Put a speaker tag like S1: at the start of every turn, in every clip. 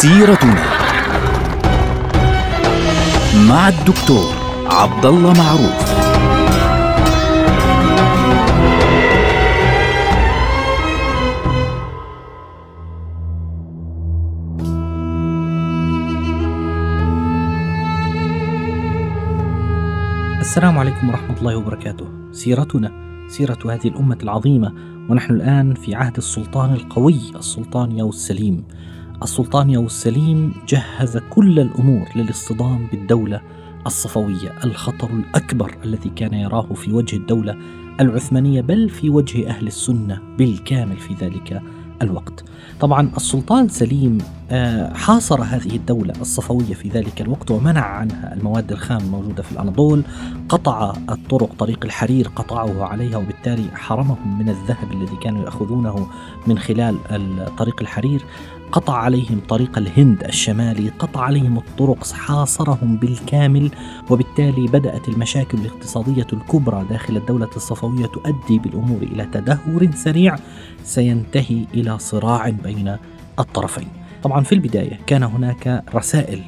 S1: سيرتنا مع الدكتور عبد الله معروف
S2: السلام عليكم ورحمة الله وبركاته. سيرتنا سيرة هذه الأمة العظيمة ونحن الآن في عهد السلطان القوي السلطان ياو السليم. السلطان ياو السليم جهز كل الأمور للاصطدام بالدولة الصفوية، الخطر الأكبر الذي كان يراه في وجه الدولة العثمانية بل في وجه أهل السنة بالكامل في ذلك الوقت. طبعا السلطان سليم آه، حاصر هذه الدولة الصفوية في ذلك الوقت ومنع عنها المواد الخام الموجودة في الأناضول قطع الطرق طريق الحرير قطعه عليها وبالتالي حرمهم من الذهب الذي كانوا يأخذونه من خلال طريق الحرير قطع عليهم طريق الهند الشمالي قطع عليهم الطرق حاصرهم بالكامل وبالتالي بدأت المشاكل الاقتصادية الكبرى داخل الدولة الصفوية تؤدي بالأمور إلى تدهور سريع سينتهي إلى صراع بين الطرفين. طبعا في البداية كان هناك رسائل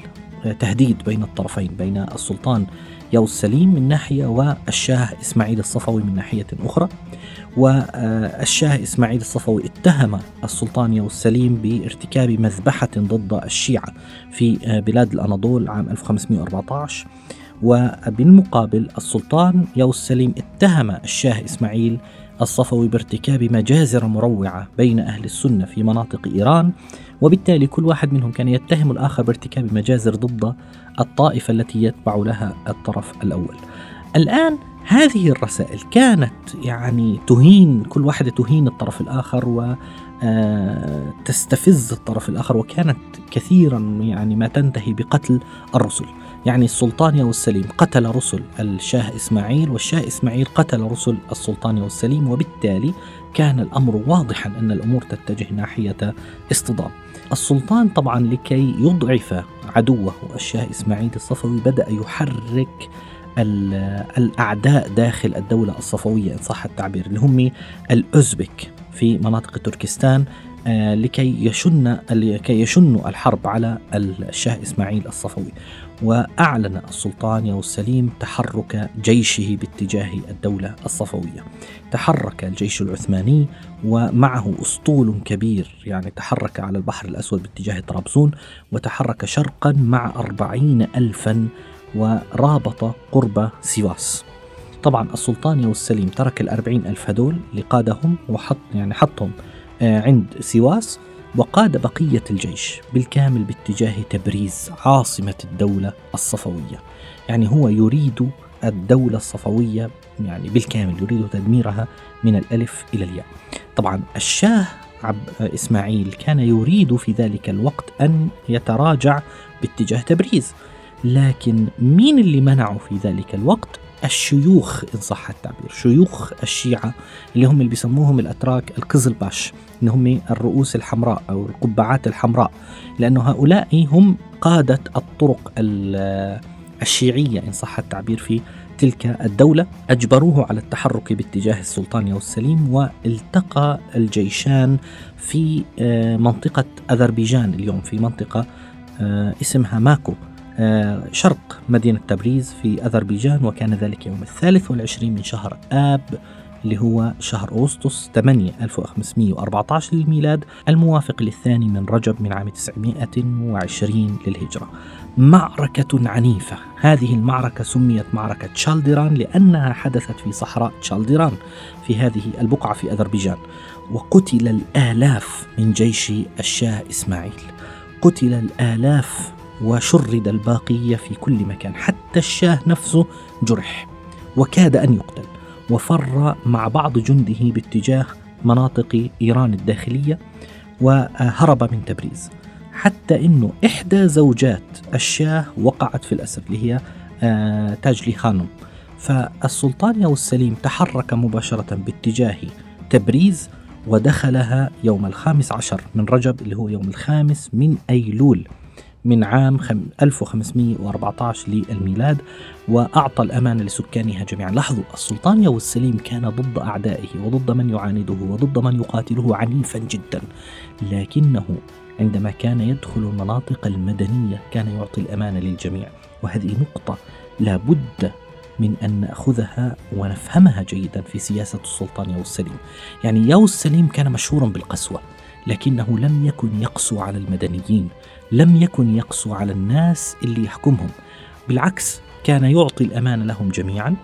S2: تهديد بين الطرفين بين السلطان ياو السليم من ناحية والشاه إسماعيل الصفوي من ناحية أخرى. والشاه إسماعيل الصفوي اتهم السلطان ياو السليم بارتكاب مذبحة ضد الشيعة في بلاد الأناضول عام 1514 وبالمقابل السلطان ياو السليم اتهم الشاه إسماعيل الصفوي بارتكاب مجازر مروعة بين أهل السنة في مناطق إيران وبالتالي كل واحد منهم كان يتهم الآخر بارتكاب مجازر ضد الطائفة التي يتبع لها الطرف الأول. الآن هذه الرسائل كانت يعني تهين كل واحدة تهين الطرف الآخر و آه، تستفز الطرف الآخر وكانت كثيرا يعني ما تنتهي بقتل الرسل. يعني السلطان والسليم قتل رسل الشاه إسماعيل والشاه إسماعيل قتل رسل السلطان والسليم وبالتالي كان الأمر واضحا أن الأمور تتجه ناحية اصطدام. السلطان طبعا لكي يضعف عدوه الشاه إسماعيل الصفوي بدأ يحرك الأعداء داخل الدولة الصفوية إن صح التعبير اللي هم الأوزبك في مناطق تركستان آه، لكي يشن لكي يشنوا الحرب على الشاه إسماعيل الصفوي وأعلن السلطان ياو السليم تحرك جيشه باتجاه الدولة الصفوية. تحرك الجيش العثماني ومعه أسطول كبير يعني تحرك على البحر الأسود باتجاه طرابزون وتحرك شرقا مع أربعين ألفا ورابط قرب سيواس. طبعا السلطان ياو السليم ترك الأربعين ألف هدول لقادهم وحط يعني حطهم آه، عند سيواس وقاد بقية الجيش بالكامل باتجاه تبريز عاصمة الدولة الصفوية. يعني هو يريد الدولة الصفوية يعني بالكامل يريد تدميرها من الألف إلى الياء. طبعا الشاه عب إسماعيل كان يريد في ذلك الوقت أن يتراجع باتجاه تبريز. لكن مين اللي منعه في ذلك الوقت؟ الشيوخ إن صح التعبير. شيوخ الشيعة اللي هم اللي بيسموهم الأتراك القزلباش اللي هم الرؤوس الحمراء أو القبعات الحمراء. لأنه هؤلاء هم قادة الطرق الشيعية إن صح التعبير في تلك الدولة. أجبروه على التحرك باتجاه السلطان والسليم والتقى الجيشان في آه، منطقة أذربيجان اليوم في منطقة آه، اسمها ماكو. شرق مدينة تبريز في أذربيجان وكان ذلك يوم الثالث والعشرين من شهر آب اللي هو شهر أغسطس 8 1514 للميلاد الموافق للثاني من رجب من عام 920 للهجرة. معركة عنيفة. هذه المعركة سميت معركة تشالديران لأنها حدثت في صحراء تشالديران في هذه البقعة في أذربيجان وقتل الآلاف من جيش الشاه إسماعيل. قتل الآلاف وشرد الباقية في كل مكان حتى الشاه نفسه جرح وكاد أن يقتل وفر مع بعض جنده باتجاه مناطق إيران الداخلية وهرب من تبريز حتى أنه إحدى زوجات الشاه وقعت في الأسر اللي هي آه، تاجلي خانم. فالسلطان ياو السليم تحرك مباشرة باتجاه تبريز ودخلها يوم الخامس عشر من رجب اللي هو يوم الخامس من أيلول. من عام 1514 للميلاد وأعطى الأمان لسكانها جميعا. لاحظوا السلطان يو السليم كان ضد أعدائه وضد من يعانده وضد من يقاتله عنيفا جدا. لكنه عندما كان يدخل المناطق المدنية كان يعطي الأمان للجميع. وهذه نقطة لا بد من أن نأخذها ونفهمها جيدا في سياسة السلطان ياو السليم. يعني ياو السليم كان مشهورا بالقسوة. لكنه لم يكن يقسو على المدنيين لم يكن يقسو على الناس اللي يحكمهم. بالعكس كان يعطي الأمان لهم جميعا.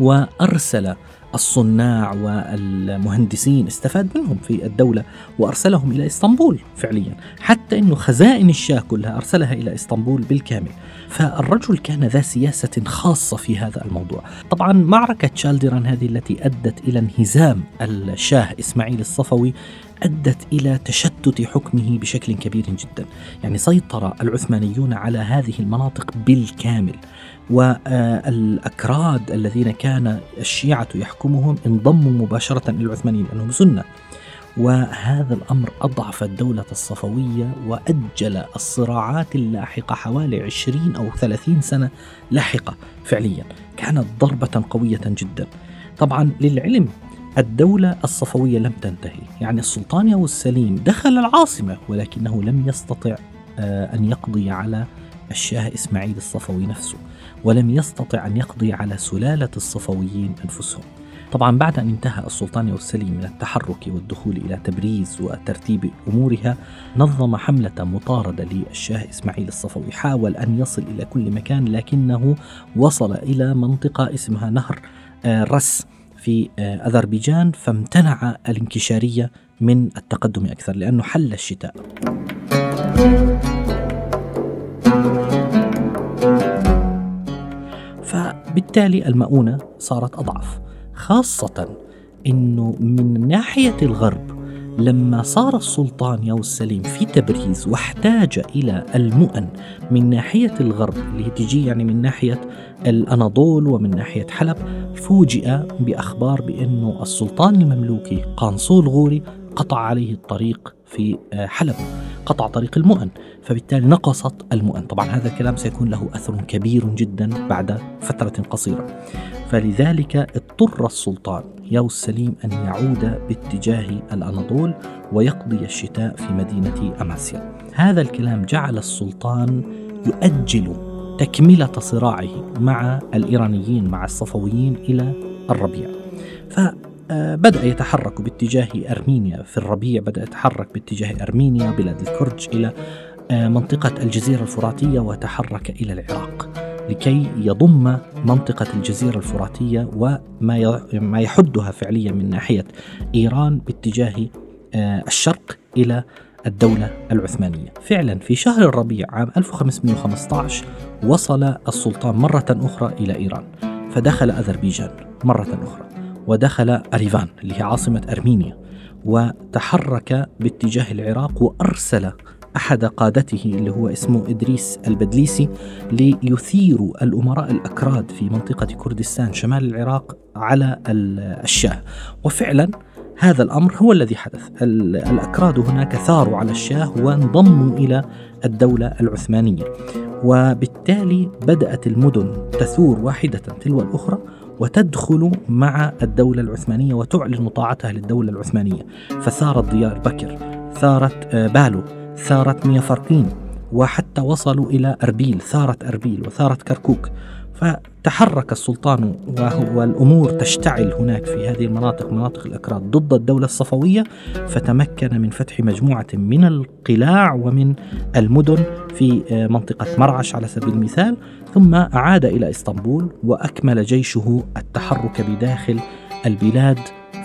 S2: وأرسل الصناع والمهندسين استفاد منهم في الدولة وأرسلهم إلى إسطنبول فعليا. حتى أنه خزائن الشاه كلها أرسلها إلى إسطنبول بالكامل. فالرجل كان ذا سياسة خاصة في هذا الموضوع. طبعا معركة شالدران هذه التي أدت إلى انهزام الشاه إسماعيل الصفوي أدت إلى تشتت حكمه بشكل كبير جدا. يعني سيطر العثمانيون على هذه المناطق بالكامل والأكراد الذين كان الشيعة يحكمهم انضموا مباشرة إلى العثمانيين لأنهم سنة. وهذا الأمر أضعف الدولة الصفوية وأجل الصراعات اللاحقة حوالي 20 أو 30 سنة لاحقة فعليا. كانت ضربة قوية جدا. طبعا للعلم الدولة الصفوية لم تنتهي. يعني السلطان السليم دخل العاصمة ولكنه لم يستطع آه، أن يقضي على الشاه إسماعيل الصفوي نفسه ولم يستطع أن يقضي على سلالة الصفويين أنفسهم. طبعا بعد أن انتهى السلطان السليم من التحرك والدخول إلى تبريز وترتيب أمورها نظم حملة مطاردة للشاه إسماعيل الصفوي. حاول أن يصل إلى كل مكان لكنه وصل إلى منطقة اسمها نهر آه، رس. في آه، أذربيجان فامتنع الانكشارية من التقدم أكثر لأنه حل الشتاء. فبالتالي المؤونة صارت أضعف خاصة أنه من ناحية الغرب لما صار السلطان ياو السليم في تبريز واحتاج إلى المؤن من ناحية الغرب اللي تجي يعني من ناحية الأناضول ومن ناحية حلب فوجئ بأخبار بأنه السلطان المملوكي قانصول غوري قطع عليه الطريق في آه، حلب. قطع طريق المؤن فبالتالي نقصت المؤن. طبعا هذا الكلام سيكون له أثر كبير جدا بعد فترة قصيرة. فلذلك اضطر السلطان ياو السليم أن يعود باتجاه الأناضول ويقضي الشتاء في مدينة أماسيا. هذا الكلام جعل السلطان يؤجل تكملة صراعه مع الإيرانيين مع الصفويين إلى الربيع. فبدأ يتحرك باتجاه أرمينيا. في الربيع بدأ يتحرك باتجاه أرمينيا بلاد الكرج إلى آه، منطقة الجزيرة الفراتية وتحرك إلى العراق لكي يضم منطقة الجزيرة الفراتية وما ما يحدها فعليا من ناحية إيران باتجاه آه، الشرق إلى الدولة العثمانية. فعلا في شهر الربيع عام 1515 وصل السلطان مرة أخرى إلى إيران فدخل أذربيجان مرة أخرى. ودخل أريفان اللي هي عاصمة أرمينيا وتحرك باتجاه العراق وأرسل أحد قادته اللي هو اسمه إدريس البدليسي ليثيروا الأمراء الأكراد في منطقة كردستان شمال العراق على الشاه. وفعلا هذا الأمر هو الذي حدث. الأكراد هناك ثاروا على الشاه وانضموا إلى الدولة العثمانية. وبالتالي بدأت المدن تثور واحدة تلو الأخرى وتدخل مع الدولة العثمانية وتعلن طاعتها للدولة العثمانية. فثارت ديار بكر ثارت آه، بالو ثارت ميافرقين وحتى وصلوا إلى أربيل ثارت أربيل وثارت كركوك. فتحرك السلطان وهو الأمور تشتعل هناك في هذه المناطق مناطق الأكراد ضد الدولة الصفوية فتمكن من فتح مجموعة من القلاع ومن المدن في منطقة مرعش على سبيل المثال ثم أعاد إلى إسطنبول وأكمل جيشه التحرك بداخل البلاد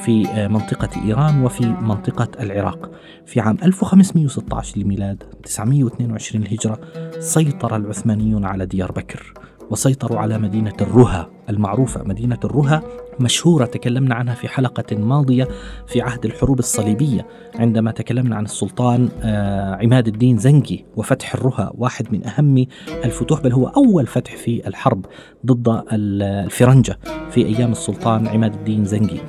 S2: في آه، منطقة إيران وفي منطقة العراق. في عام 1516 للميلاد 922 الهجرة سيطر العثمانيون على ديار بكر. وسيطروا على مدينة الرها المعروفة مدينة الرها مشهورة تكلمنا عنها في حلقة ماضية في عهد الحروب الصليبية. عندما تكلمنا عن السلطان آه، عماد الدين زنجي وفتح الرها واحد من أهم الفتوح بل هو أول فتح في الحرب ضد الفرنجة في أيام السلطان عماد الدين زنجي.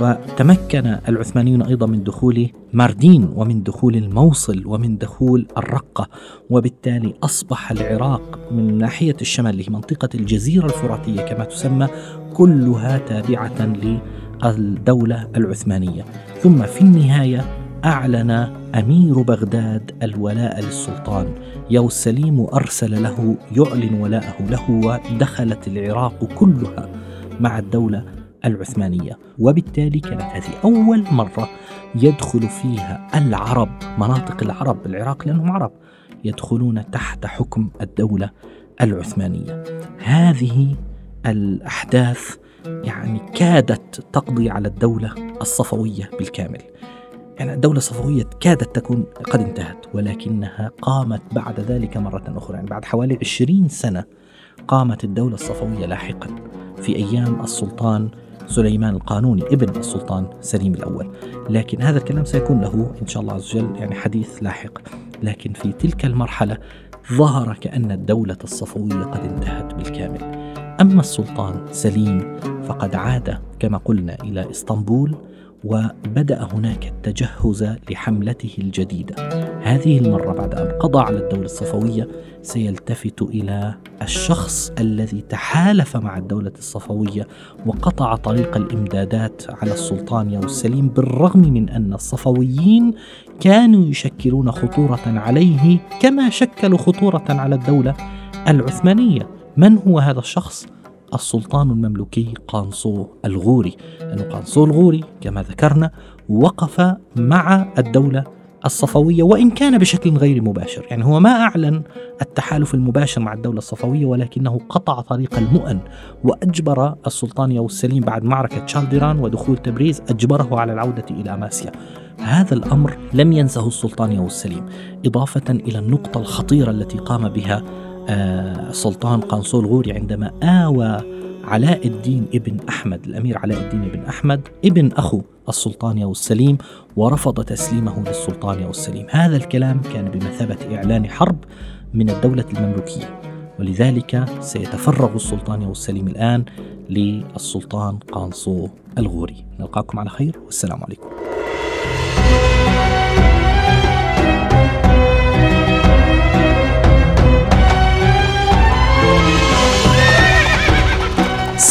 S2: وتمكن العثمانيون أيضا من دخول ماردين ومن دخول الموصل ومن دخول الرقة وبالتالي أصبح العراق من ناحية الشمال اللي هي منطقة الجزيرة الفراتية كما تسمى كلها تابعة للدولة العثمانية. ثم في النهاية أعلن أمير بغداد الولاء للسلطان. يوسف سليم وأرسل له يعلن ولاءه له ودخلت العراق كلها مع الدولة العثمانية. وبالتالي كانت هذه أول مرة يدخل فيها العرب مناطق العرب بالعراق لأنهم عرب يدخلون تحت حكم الدولة العثمانية. هذه الأحداث يعني كادت تقضي على الدولة الصفوية بالكامل. يعني الدولة الصفوية كادت تكون قد انتهت ولكنها قامت بعد ذلك مرة أخرى. يعني بعد حوالي عشرين سنة قامت الدولة الصفوية لاحقا في أيام السلطان سليمان القانوني ابن السلطان سليم الأول. لكن هذا الكلام سيكون له إن شاء الله عز وجل يعني حديث لاحق. لكن في تلك المرحلة ظهر كأن الدولة الصفوية قد انتهت بالكامل. أما السلطان سليم فقد عاد كما قلنا إلى إسطنبول وبدأ هناك التجهز لحملته الجديدة. هذه المرة بعد أن قضى على الدولة الصفوية سيلتفت إلى الشخص الذي تحالف مع الدولة الصفوية وقطع طريق الإمدادات على السلطان يوسف سليم بالرغم من أن الصفويين كانوا يشكلون خطورة عليه كما شكلوا خطورة على الدولة العثمانية. من هو هذا الشخص؟ السلطان المملوكي قانصو الغوري. لأن قانصو الغوري كما ذكرنا وقف مع الدولة الصفوية وإن كان بشكل غير مباشر. يعني هو ما أعلن التحالف المباشر مع الدولة الصفوية ولكنه قطع طريق المؤن وأجبر السلطان يوسف سليم بعد معركة شالديران ودخول تبريز أجبره على العودة إلى أماسيا هذا الأمر لم ينسه السلطان يوسف سليم إضافة إلى النقطة الخطيرة التي قام بها آه، قنصول غوري عندما آوى علاء الدين ابن أحمد الأمير علاء الدين ابن أحمد ابن أخو السلطان يوسف سليم ورفض تسليمه للسلطان يوسف سليم. هذا الكلام كان بمثابة إعلان حرب من الدولة المملوكية ولذلك سيتفرغ السلطان يوسف سليم الآن للسلطان قانصو الغوري. نلقاكم على خير والسلام عليكم.